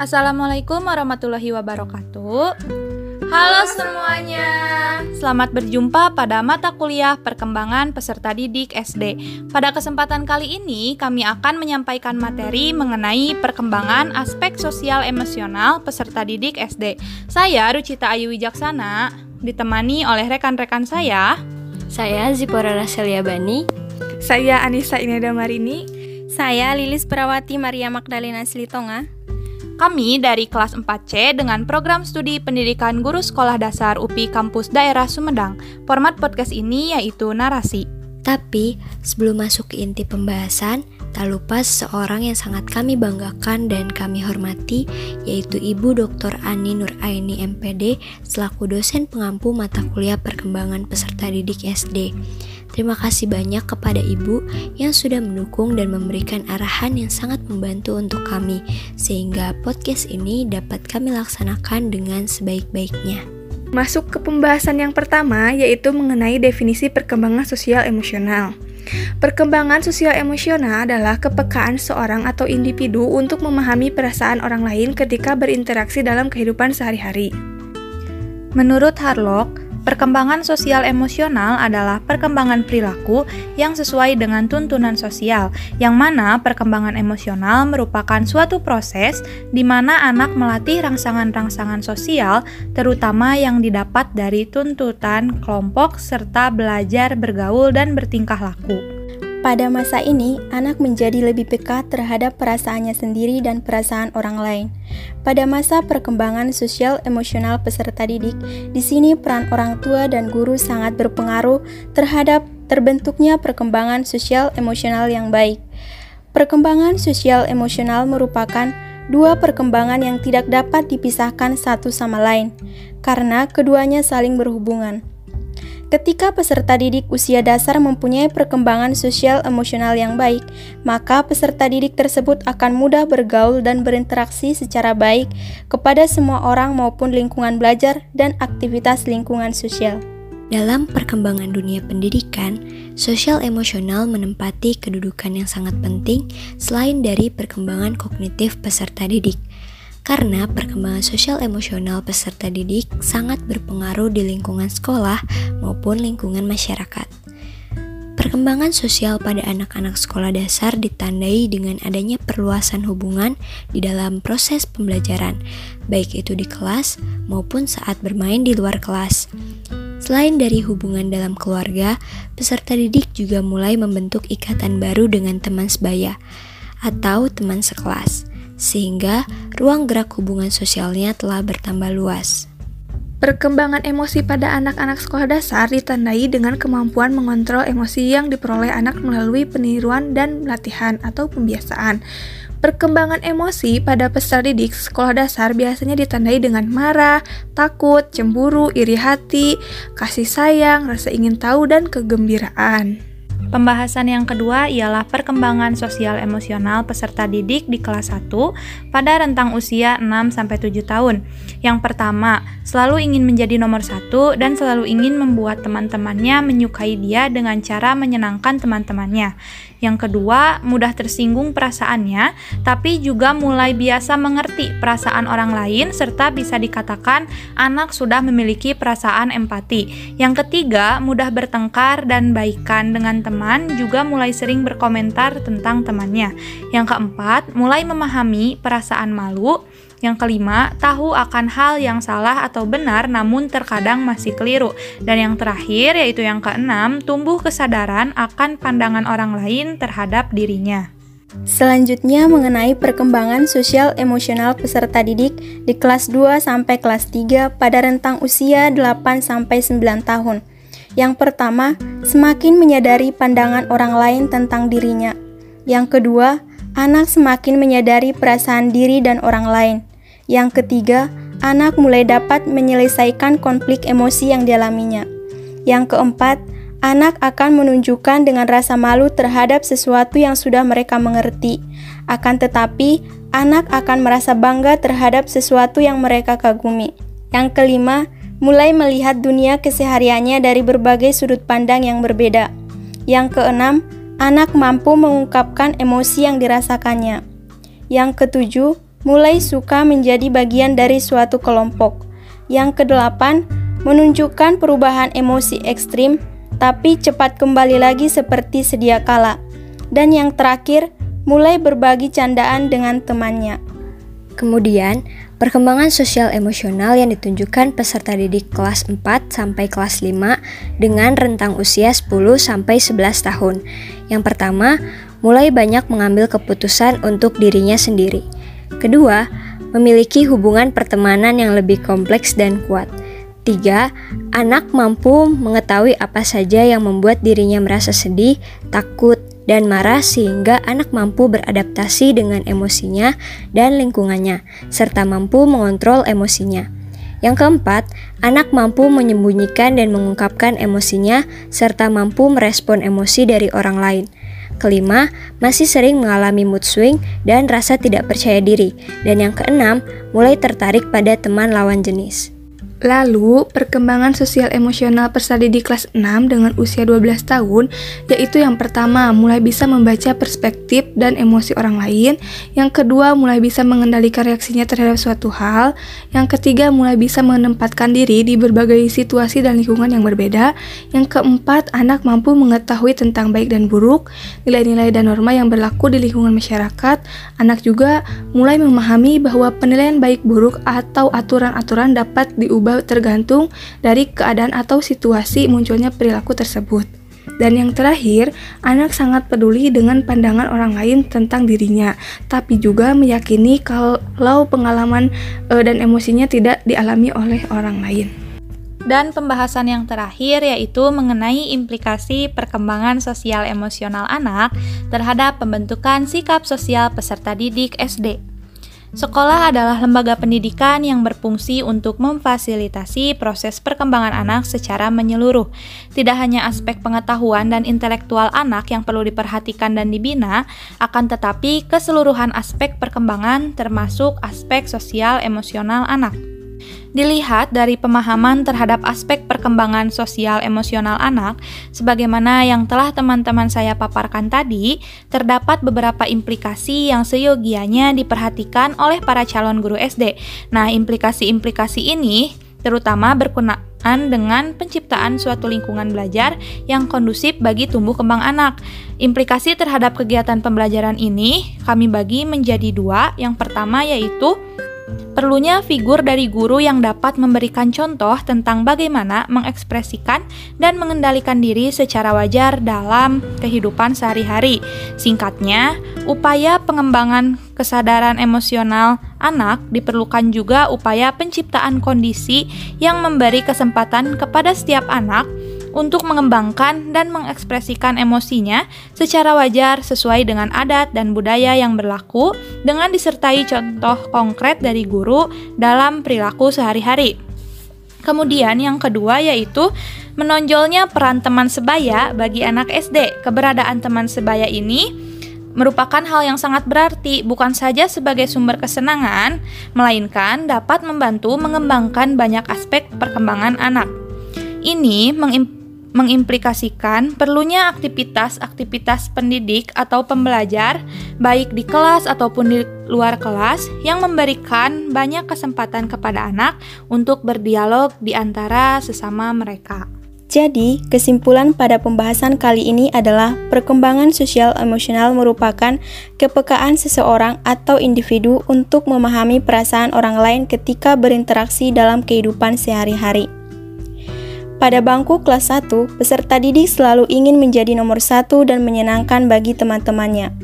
Assalamualaikum warahmatullahi wabarakatuh. Halo semuanya. Selamat berjumpa pada mata kuliah Perkembangan Peserta Didik SD. Pada kesempatan kali ini, kami akan menyampaikan materi mengenai perkembangan aspek sosial emosional peserta didik SD. Saya Rucita Ayu Wijaksana, ditemani oleh rekan-rekan saya. Saya Zipora Raselia Bani. Saya Anissa Ineda Marini. Saya Lilis Perawati Maria Magdalena Silitonga. Kami dari kelas 4C dengan program studi pendidikan guru sekolah dasar UPI Kampus Daerah Sumedang. Format podcast ini yaitu narasi. Tapi sebelum masuk ke inti pembahasan, tak lupa seorang yang sangat kami banggakan dan kami hormati, yaitu Ibu Dr. Ani Nuraini MPD selaku dosen pengampu mata kuliah perkembangan peserta didik SD. Terima kasih banyak kepada Ibu yang sudah mendukung dan memberikan arahan yang sangat membantu untuk kami, sehingga podcast ini dapat kami laksanakan dengan sebaik-baiknya. Masuk ke pembahasan yang pertama, yaitu mengenai definisi perkembangan sosial emosional. Perkembangan sosial emosional adalah kepekaan seorang atau individu untuk memahami perasaan orang lain ketika berinteraksi dalam kehidupan sehari-hari. Menurut Harlock, Perkembangan sosial emosional adalah perkembangan perilaku yang sesuai dengan tuntunan sosial, yang mana perkembangan emosional merupakan suatu proses di mana anak melatih rangsangan-rangsangan sosial, terutama yang didapat dari tuntutan kelompok serta belajar bergaul dan bertingkah laku. Pada masa ini, anak menjadi lebih peka terhadap perasaannya sendiri dan perasaan orang lain. Pada masa perkembangan sosial emosional peserta didik, di sini peran orang tua dan guru sangat berpengaruh terhadap terbentuknya perkembangan sosial emosional yang baik. Perkembangan sosial emosional merupakan dua perkembangan yang tidak dapat dipisahkan satu sama lain, karena keduanya saling berhubungan. Ketika peserta didik usia dasar mempunyai perkembangan sosial emosional yang baik, maka peserta didik tersebut akan mudah bergaul dan berinteraksi secara baik kepada semua orang maupun lingkungan belajar dan aktivitas lingkungan sosial. Dalam perkembangan dunia pendidikan, sosial emosional menempati kedudukan yang sangat penting selain dari perkembangan kognitif peserta didik karena perkembangan sosial emosional peserta didik sangat berpengaruh di lingkungan sekolah maupun lingkungan masyarakat. Perkembangan sosial pada anak-anak sekolah dasar ditandai dengan adanya perluasan hubungan di dalam proses pembelajaran, baik itu di kelas maupun saat bermain di luar kelas. Selain dari hubungan dalam keluarga, peserta didik juga mulai membentuk ikatan baru dengan teman sebaya atau teman sekelas sehingga ruang gerak hubungan sosialnya telah bertambah luas. Perkembangan emosi pada anak-anak sekolah dasar ditandai dengan kemampuan mengontrol emosi yang diperoleh anak melalui peniruan dan latihan atau pembiasaan. Perkembangan emosi pada peserta didik sekolah dasar biasanya ditandai dengan marah, takut, cemburu, iri hati, kasih sayang, rasa ingin tahu, dan kegembiraan. Pembahasan yang kedua ialah perkembangan sosial emosional peserta didik di kelas 1 pada rentang usia 6-7 tahun. Yang pertama, selalu ingin menjadi nomor satu dan selalu ingin membuat teman-temannya menyukai dia dengan cara menyenangkan teman-temannya. Yang kedua, mudah tersinggung perasaannya, tapi juga mulai biasa mengerti perasaan orang lain serta bisa dikatakan anak sudah memiliki perasaan empati. Yang ketiga, mudah bertengkar dan baikan dengan teman juga mulai sering berkomentar tentang temannya. Yang keempat, mulai memahami perasaan malu. Yang kelima, tahu akan hal yang salah atau benar namun terkadang masih keliru. Dan yang terakhir, yaitu yang keenam, tumbuh kesadaran akan pandangan orang lain terhadap dirinya. Selanjutnya mengenai perkembangan sosial emosional peserta didik di kelas 2 sampai kelas 3 pada rentang usia 8 sampai 9 tahun. Yang pertama, semakin menyadari pandangan orang lain tentang dirinya. Yang kedua, anak semakin menyadari perasaan diri dan orang lain. Yang ketiga, anak mulai dapat menyelesaikan konflik emosi yang dialaminya. Yang keempat, anak akan menunjukkan dengan rasa malu terhadap sesuatu yang sudah mereka mengerti. Akan tetapi, anak akan merasa bangga terhadap sesuatu yang mereka kagumi. Yang kelima, mulai melihat dunia kesehariannya dari berbagai sudut pandang yang berbeda. Yang keenam, anak mampu mengungkapkan emosi yang dirasakannya. Yang ketujuh, mulai suka menjadi bagian dari suatu kelompok. Yang kedelapan, menunjukkan perubahan emosi ekstrim, tapi cepat kembali lagi seperti sedia kala. Dan yang terakhir, mulai berbagi candaan dengan temannya. Kemudian, perkembangan sosial emosional yang ditunjukkan peserta didik kelas 4 sampai kelas 5 dengan rentang usia 10 sampai 11 tahun. Yang pertama, mulai banyak mengambil keputusan untuk dirinya sendiri. Kedua, memiliki hubungan pertemanan yang lebih kompleks dan kuat. Tiga, anak mampu mengetahui apa saja yang membuat dirinya merasa sedih, takut, dan marah sehingga anak mampu beradaptasi dengan emosinya dan lingkungannya, serta mampu mengontrol emosinya. Yang keempat, anak mampu menyembunyikan dan mengungkapkan emosinya serta mampu merespon emosi dari orang lain. Kelima, masih sering mengalami mood swing dan rasa tidak percaya diri. Dan yang keenam, mulai tertarik pada teman lawan jenis. Lalu, perkembangan sosial emosional persadi di kelas 6 dengan usia 12 tahun, yaitu yang pertama, mulai bisa membaca perspektif dan emosi orang lain, yang kedua, mulai bisa mengendalikan reaksinya terhadap suatu hal, yang ketiga, mulai bisa menempatkan diri di berbagai situasi dan lingkungan yang berbeda, yang keempat, anak mampu mengetahui tentang baik dan buruk, nilai-nilai dan norma yang berlaku di lingkungan masyarakat, anak juga mulai memahami bahwa penilaian baik buruk atau aturan-aturan dapat diubah berubah tergantung dari keadaan atau situasi munculnya perilaku tersebut. Dan yang terakhir, anak sangat peduli dengan pandangan orang lain tentang dirinya, tapi juga meyakini kalau pengalaman e, dan emosinya tidak dialami oleh orang lain. Dan pembahasan yang terakhir yaitu mengenai implikasi perkembangan sosial emosional anak terhadap pembentukan sikap sosial peserta didik SD. Sekolah adalah lembaga pendidikan yang berfungsi untuk memfasilitasi proses perkembangan anak secara menyeluruh. Tidak hanya aspek pengetahuan dan intelektual anak yang perlu diperhatikan dan dibina, akan tetapi keseluruhan aspek perkembangan termasuk aspek sosial emosional anak. Dilihat dari pemahaman terhadap aspek perkembangan sosial emosional anak, sebagaimana yang telah teman-teman saya paparkan tadi, terdapat beberapa implikasi yang seyogianya diperhatikan oleh para calon guru SD. Nah, implikasi-implikasi ini terutama berkenaan dengan penciptaan suatu lingkungan belajar yang kondusif bagi tumbuh kembang anak. Implikasi terhadap kegiatan pembelajaran ini kami bagi menjadi dua. Yang pertama yaitu Perlunya figur dari guru yang dapat memberikan contoh tentang bagaimana mengekspresikan dan mengendalikan diri secara wajar dalam kehidupan sehari-hari. Singkatnya, upaya pengembangan kesadaran emosional anak diperlukan juga upaya penciptaan kondisi yang memberi kesempatan kepada setiap anak untuk mengembangkan dan mengekspresikan emosinya secara wajar sesuai dengan adat dan budaya yang berlaku dengan disertai contoh konkret dari guru dalam perilaku sehari-hari. Kemudian yang kedua yaitu menonjolnya peran teman sebaya bagi anak SD. Keberadaan teman sebaya ini merupakan hal yang sangat berarti bukan saja sebagai sumber kesenangan, melainkan dapat membantu mengembangkan banyak aspek perkembangan anak. Ini mengimp mengimplikasikan perlunya aktivitas-aktivitas pendidik atau pembelajar, baik di kelas ataupun di luar kelas, yang memberikan banyak kesempatan kepada anak untuk berdialog di antara sesama mereka. Jadi, kesimpulan pada pembahasan kali ini adalah perkembangan sosial emosional merupakan kepekaan seseorang atau individu untuk memahami perasaan orang lain ketika berinteraksi dalam kehidupan sehari-hari. Pada bangku kelas 1, peserta didik selalu ingin menjadi nomor satu dan menyenangkan bagi teman-temannya.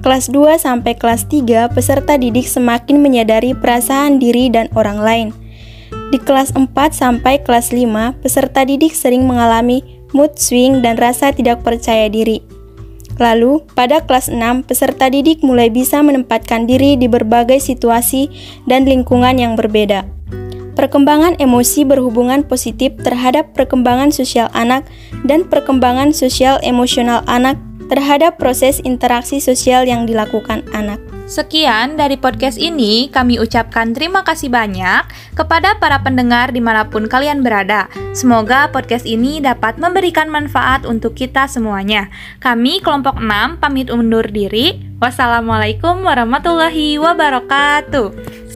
Kelas 2 sampai kelas 3, peserta didik semakin menyadari perasaan diri dan orang lain. Di kelas 4 sampai kelas 5, peserta didik sering mengalami mood swing dan rasa tidak percaya diri. Lalu, pada kelas 6, peserta didik mulai bisa menempatkan diri di berbagai situasi dan lingkungan yang berbeda. Perkembangan emosi berhubungan positif terhadap perkembangan sosial anak dan perkembangan sosial emosional anak terhadap proses interaksi sosial yang dilakukan anak. Sekian dari podcast ini, kami ucapkan terima kasih banyak kepada para pendengar di mana pun kalian berada. Semoga podcast ini dapat memberikan manfaat untuk kita semuanya. Kami kelompok 6 pamit undur diri. Wassalamualaikum warahmatullahi wabarakatuh.